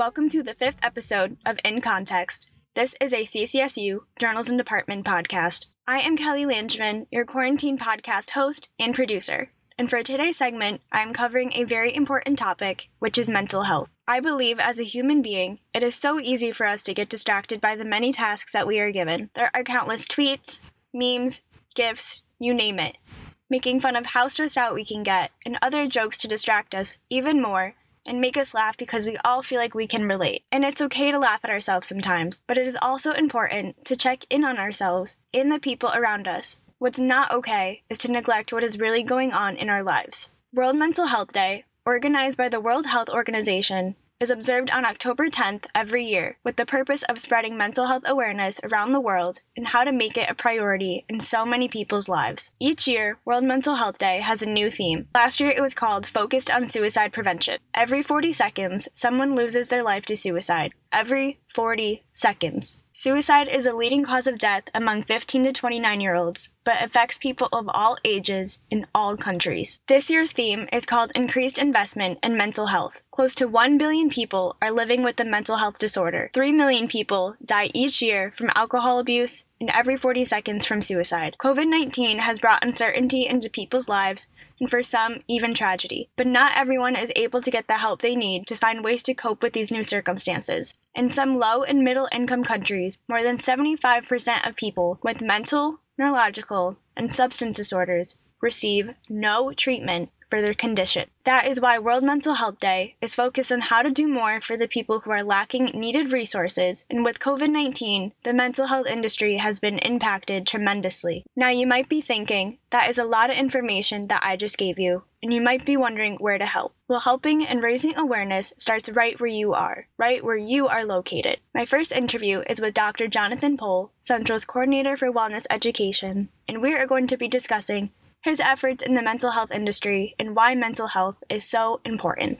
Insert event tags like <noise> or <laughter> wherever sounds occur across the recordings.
Welcome to the fifth episode of In Context. This is a CCSU Journalism Department podcast. I am Kelly Langevin, your quarantine podcast host and producer. And for today's segment, I am covering a very important topic, which is mental health. I believe as a human being, it is so easy for us to get distracted by the many tasks that we are given. There are countless tweets, memes, gifs, you name it, making fun of how stressed out we can get, and other jokes to distract us even more and make us laugh because we all feel like we can relate. And it's okay to laugh at ourselves sometimes, but it is also important to check in on ourselves and the people around us. What's not okay is to neglect what is really going on in our lives. World Mental Health Day, organized by the World Health Organization, is observed on October 10th every year with the purpose of spreading mental health awareness around the world and how to make it a priority in so many people's lives. Each year, World Mental Health Day has a new theme. Last year it was called Focused on Suicide Prevention. Every 40 seconds, someone loses their life to suicide. Every 40 seconds. Suicide is a leading cause of death among 15 to 29 year olds, but affects people of all ages in all countries. This year's theme is called Increased Investment in Mental Health. Close to 1 billion people are living with a mental health disorder. 3 million people die each year from alcohol abuse and every 40 seconds from suicide. COVID 19 has brought uncertainty into people's lives and for some, even tragedy. But not everyone is able to get the help they need to find ways to cope with these new circumstances. In some low and middle income countries, more than 75% of people with mental, neurological, and substance disorders receive no treatment for their condition. That is why World Mental Health Day is focused on how to do more for the people who are lacking needed resources, and with COVID 19, the mental health industry has been impacted tremendously. Now, you might be thinking, that is a lot of information that I just gave you, and you might be wondering where to help. Well, helping and raising awareness starts right where you are, right where you are located. My first interview is with Dr. Jonathan Pohl, Central's Coordinator for Wellness Education, and we are going to be discussing his efforts in the mental health industry, and why mental health is so important.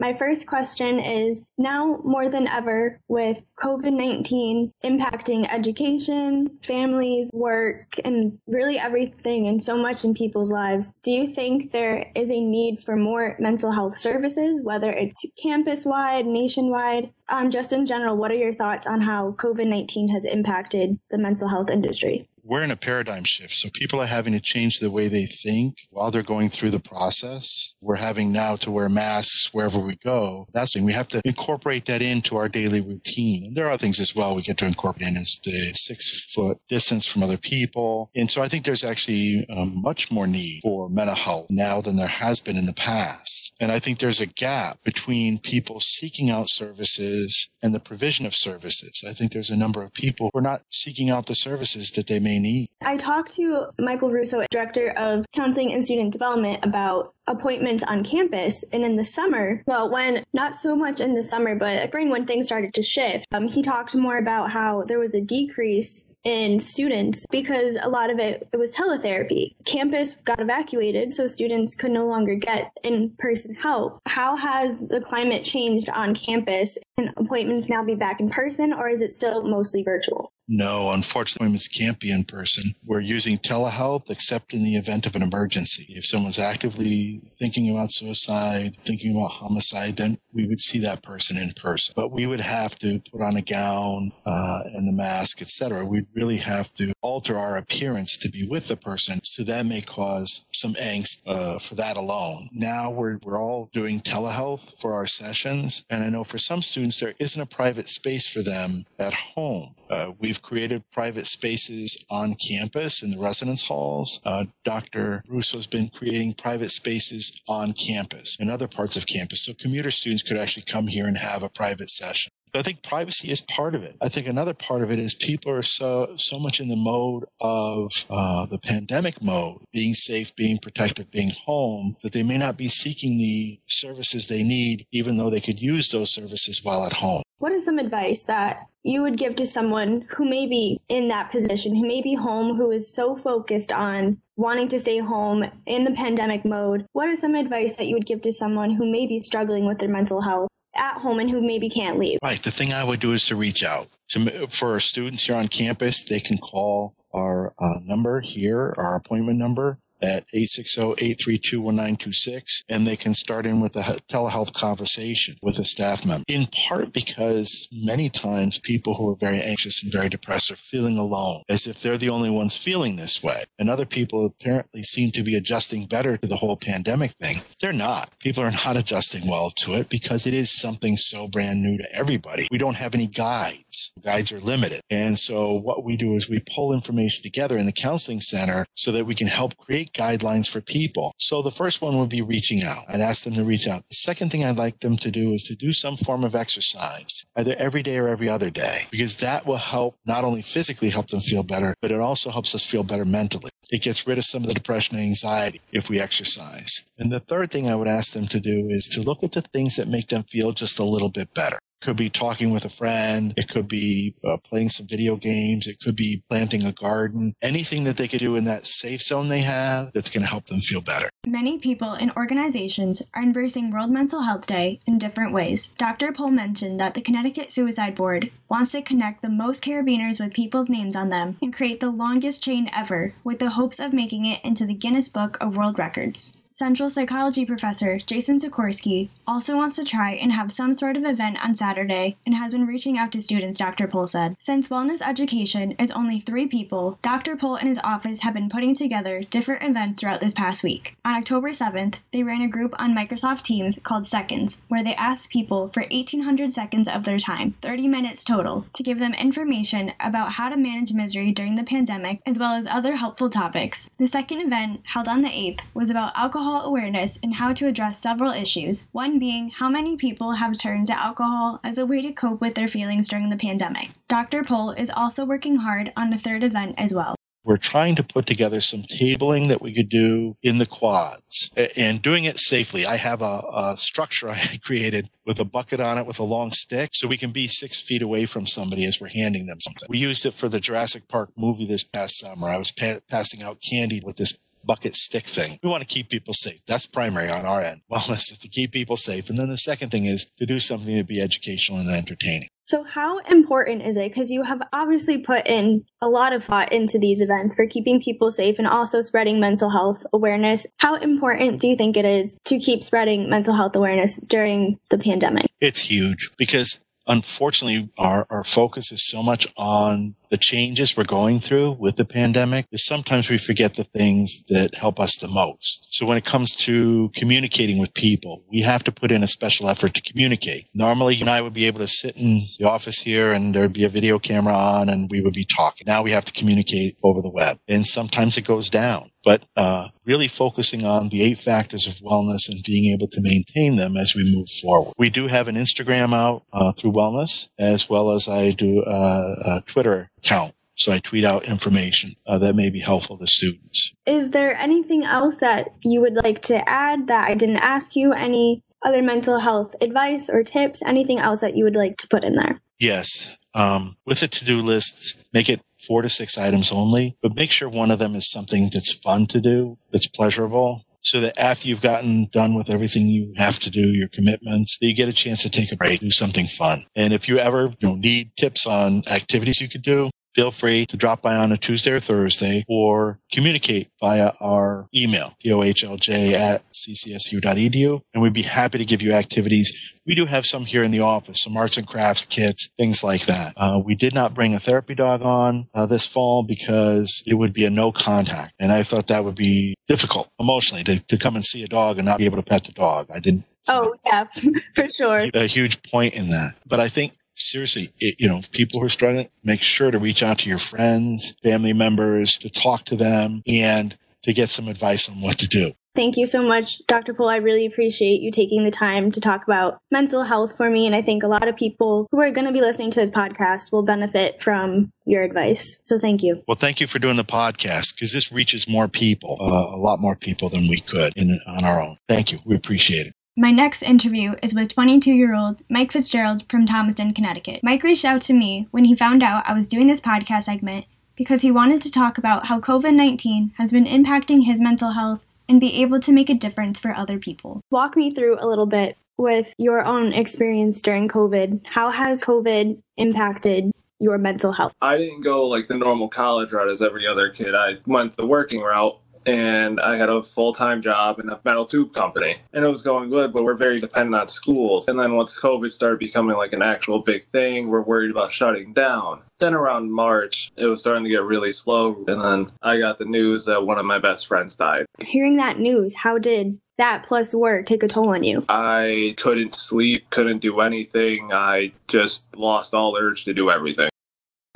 My first question is now more than ever with COVID 19 impacting education, families, work, and really everything and so much in people's lives, do you think there is a need for more mental health services, whether it's campus wide, nationwide? Um, just in general, what are your thoughts on how COVID 19 has impacted the mental health industry? We're in a paradigm shift. So people are having to change the way they think while they're going through the process. We're having now to wear masks wherever we go. That's thing. We have to incorporate that into our daily routine. And there are things as well we get to incorporate in is the six foot distance from other people. And so I think there's actually um, much more need for mental health now than there has been in the past. And I think there's a gap between people seeking out services and the provision of services. I think there's a number of people who are not seeking out the services that they may they need. I talked to Michael Russo, Director of Counseling and Student Development, about appointments on campus. And in the summer, well, when not so much in the summer, but spring when things started to shift, um, he talked more about how there was a decrease in students because a lot of it, it was teletherapy. Campus got evacuated, so students could no longer get in person help. How has the climate changed on campus? Can appointments now be back in person, or is it still mostly virtual? No, unfortunately, appointments can't be in person. We're using telehealth except in the event of an emergency. If someone's actively thinking about suicide, thinking about homicide, then we would see that person in person. But we would have to put on a gown uh, and the mask, etc. We'd really have to alter our appearance to be with the person. So that may cause some angst uh, for that alone. Now we're, we're all doing telehealth for our sessions. And I know for some students, there isn't a private space for them at home. Uh, we've created private spaces on campus in the residence halls. Uh, Dr. Russo has been creating private spaces on campus in other parts of campus. So commuter students could actually come here and have a private session. I think privacy is part of it. I think another part of it is people are so so much in the mode of uh, the pandemic mode, being safe, being protected, being home, that they may not be seeking the services they need, even though they could use those services while at home. What is some advice that you would give to someone who may be in that position, who may be home, who is so focused on wanting to stay home in the pandemic mode? What is some advice that you would give to someone who may be struggling with their mental health at home and who maybe can't leave? Right. The thing I would do is to reach out. To, for students here on campus, they can call our uh, number here, our appointment number, at 860-832-1926 and they can start in with a telehealth conversation with a staff member. In part because many times people who are very anxious and very depressed are feeling alone as if they're the only ones feeling this way. And other people apparently seem to be adjusting better to the whole pandemic thing. They're not. People are not adjusting well to it because it is something so brand new to everybody. We don't have any guides. Guides are limited. And so what we do is we pull information together in the counseling center so that we can help create guidelines for people. So the first one would be reaching out. I'd ask them to reach out. The second thing I'd like them to do is to do some form of exercise, either every day or every other day, because that will help not only physically help them feel better, but it also helps us feel better mentally. It gets rid of some of the depression and anxiety if we exercise. And the third thing I would ask them to do is to look at the things that make them feel just a little bit better could be talking with a friend. It could be uh, playing some video games. It could be planting a garden. Anything that they could do in that safe zone they have that's going to help them feel better. Many people and organizations are embracing World Mental Health Day in different ways. Dr. Pohl mentioned that the Connecticut Suicide Board wants to connect the most carabiners with people's names on them and create the longest chain ever with the hopes of making it into the Guinness Book of World Records. Central Psychology professor Jason Sikorski also wants to try and have some sort of event on Saturday and has been reaching out to students, Dr. Pohl said. Since wellness education is only three people, Dr. Pohl and his office have been putting together different events throughout this past week. On October 7th, they ran a group on Microsoft Teams called Seconds, where they asked people for 1,800 seconds of their time, 30 minutes total, to give them information about how to manage misery during the pandemic, as well as other helpful topics. The second event, held on the 8th, was about alcohol alcohol awareness and how to address several issues, one being how many people have turned to alcohol as a way to cope with their feelings during the pandemic. Dr. Pohl is also working hard on a third event as well. We're trying to put together some tabling that we could do in the quads and doing it safely. I have a, a, structure <laughs> I created with a bucket on it with a long stick so we can be six feet away from somebody as we're handing them something. We used it for the Jurassic Park movie this past summer. I was pa- passing out candy with this bucket stick thing. We want to keep people safe. That's primary on our end. <laughs> Wellness is to keep people safe. And then the second thing is to do something to be educational and entertaining. So, how important is it? Because you have obviously put in a lot of thought into these events for keeping people safe and also spreading mental health awareness. How important do you think it is to keep spreading mental health awareness during the pandemic? It's huge because unfortunately our, our focus is so much on the changes we're going through with the pandemic is sometimes we forget the things that help us the most. So when it comes to communicating with people, we have to put in a special effort to communicate. Normally, you and I would be able to sit in the office here and there'd be a video camera on and we would be talking. Now we have to communicate over the web and sometimes it goes down but uh, really focusing on the eight factors of wellness and being able to maintain them as we move forward. We do have an Instagram out uh, through wellness, as well as I do uh, a Twitter account. So I tweet out information uh, that may be helpful to students. Is there anything else that you would like to add that I didn't ask you? Any other mental health advice or tips? Anything else that you would like to put in there? Yes. Um, with a to do list, make it four to six items only, but make sure one of them is something that's fun to do, that's pleasurable, so that after you've gotten done with everything you have to do, your commitments, you get a chance to take a break, do something fun. And if you ever you know, need tips on activities you could do, feel free to drop by on a Tuesday or Thursday or communicate via our email, pohlj at ccsu.edu. And we'd be happy to give you activities. We do have some here in the office, some arts and crafts kits, things like that. Uh, we did not bring a therapy dog on uh, this fall because it would be a no contact. And I thought that would be difficult emotionally to, to come and see a dog and not be able to pet the dog. I didn't. Oh, yeah, <laughs> for sure. A huge point in that. But I think seriously, it, you know, people who are struggling, make sure to reach out to your friends, family members, to talk to them and to get some advice on what to do. Thank you so much, Dr. Pohl. I really appreciate you taking the time to talk about mental health for me. And I think a lot of people who are going to be listening to this podcast will benefit from your advice. So thank you. Well, thank you for doing the podcast because this reaches more people, uh, a lot more people than we could in, on our own. Thank you. We appreciate it. My next interview is with 22 year old Mike Fitzgerald from Thomaston, Connecticut. Mike reached out to me when he found out I was doing this podcast segment because he wanted to talk about how COVID 19 has been impacting his mental health and be able to make a difference for other people. Walk me through a little bit with your own experience during COVID. How has COVID impacted your mental health? I didn't go like the normal college route as every other kid. I went the working route and I had a full time job in a metal tube company. And it was going good, but we're very dependent on schools. And then once COVID started becoming like an actual big thing, we're worried about shutting down. Then around March, it was starting to get really slow. And then I got the news that one of my best friends died. Hearing that news, how did that plus work take a toll on you? I couldn't sleep, couldn't do anything. I just lost all urge to do everything.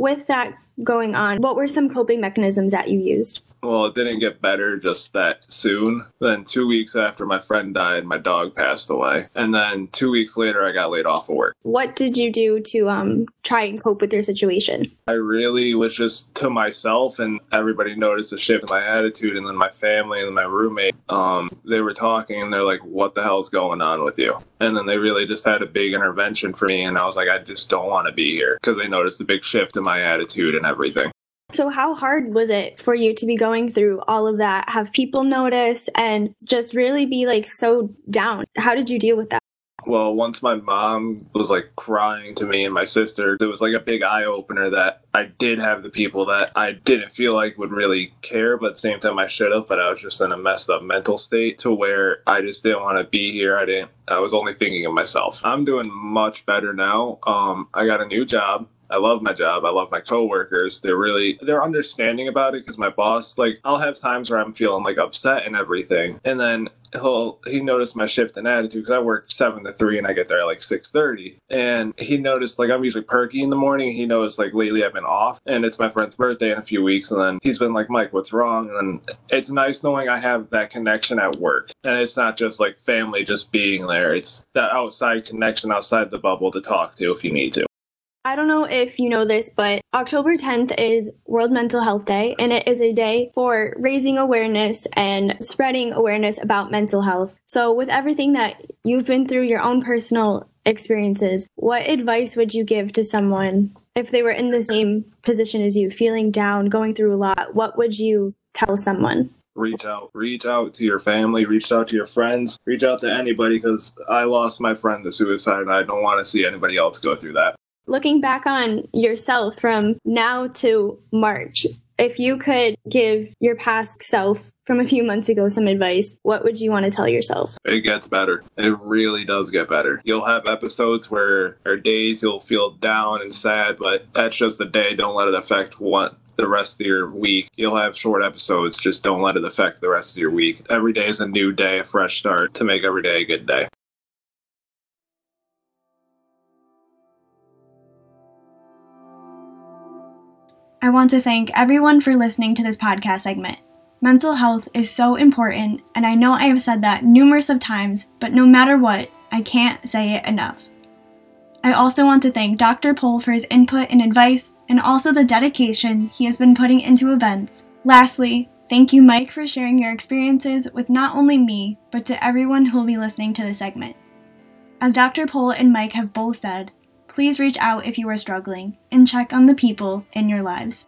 With that going on, what were some coping mechanisms that you used? Well, it didn't get better just that soon. Then, two weeks after my friend died, my dog passed away. And then, two weeks later, I got laid off of work. What did you do to um, try and cope with your situation? I really was just to myself, and everybody noticed a shift in my attitude. And then, my family and my roommate, um, they were talking, and they're like, What the hell's going on with you? And then they really just had a big intervention for me. And I was like, I just don't want to be here because they noticed a big shift in my attitude and everything. So, how hard was it for you to be going through all of that, have people notice, and just really be like so down? How did you deal with that? Well, once my mom was like crying to me and my sister, it was like a big eye opener that I did have the people that I didn't feel like would really care, but at the same time I should have, but I was just in a messed up mental state to where I just didn't want to be here. I didn't I was only thinking of myself. I'm doing much better now. Um I got a new job. I love my job. I love my coworkers. They're really they're understanding about it because my boss like I'll have times where I'm feeling like upset and everything, and then he'll he noticed my shift in attitude because I work seven to three and I get there at like six thirty, and he noticed like I'm usually perky in the morning. He noticed like lately I've been off, and it's my friend's birthday in a few weeks, and then he's been like, Mike, what's wrong? And it's nice knowing I have that connection at work, and it's not just like family just being there. It's that outside connection outside the bubble to talk to if you need to. I don't know if you know this, but October 10th is World Mental Health Day, and it is a day for raising awareness and spreading awareness about mental health. So, with everything that you've been through, your own personal experiences, what advice would you give to someone if they were in the same position as you, feeling down, going through a lot? What would you tell someone? reach out reach out to your family reach out to your friends reach out to anybody because i lost my friend to suicide and i don't want to see anybody else go through that looking back on yourself from now to March, if you could give your past self from a few months ago some advice, what would you want to tell yourself? It gets better. It really does get better. You'll have episodes where, or days you'll feel down and sad, but that's just a day. Don't let it affect what the rest of your week. You'll have short episodes. Just don't let it affect the rest of your week. Every day is a new day, a fresh start to make every day a good day. I want to thank everyone for listening to this podcast segment. Mental health is so important, and I know I have said that numerous of times, but no matter what, I can't say it enough. I also want to thank Dr. Pohl for his input and advice, and also the dedication he has been putting into events. Lastly, thank you, Mike, for sharing your experiences with not only me, but to everyone who will be listening to this segment. As Dr. Pohl and Mike have both said, please reach out if you are struggling and check on the people in your lives.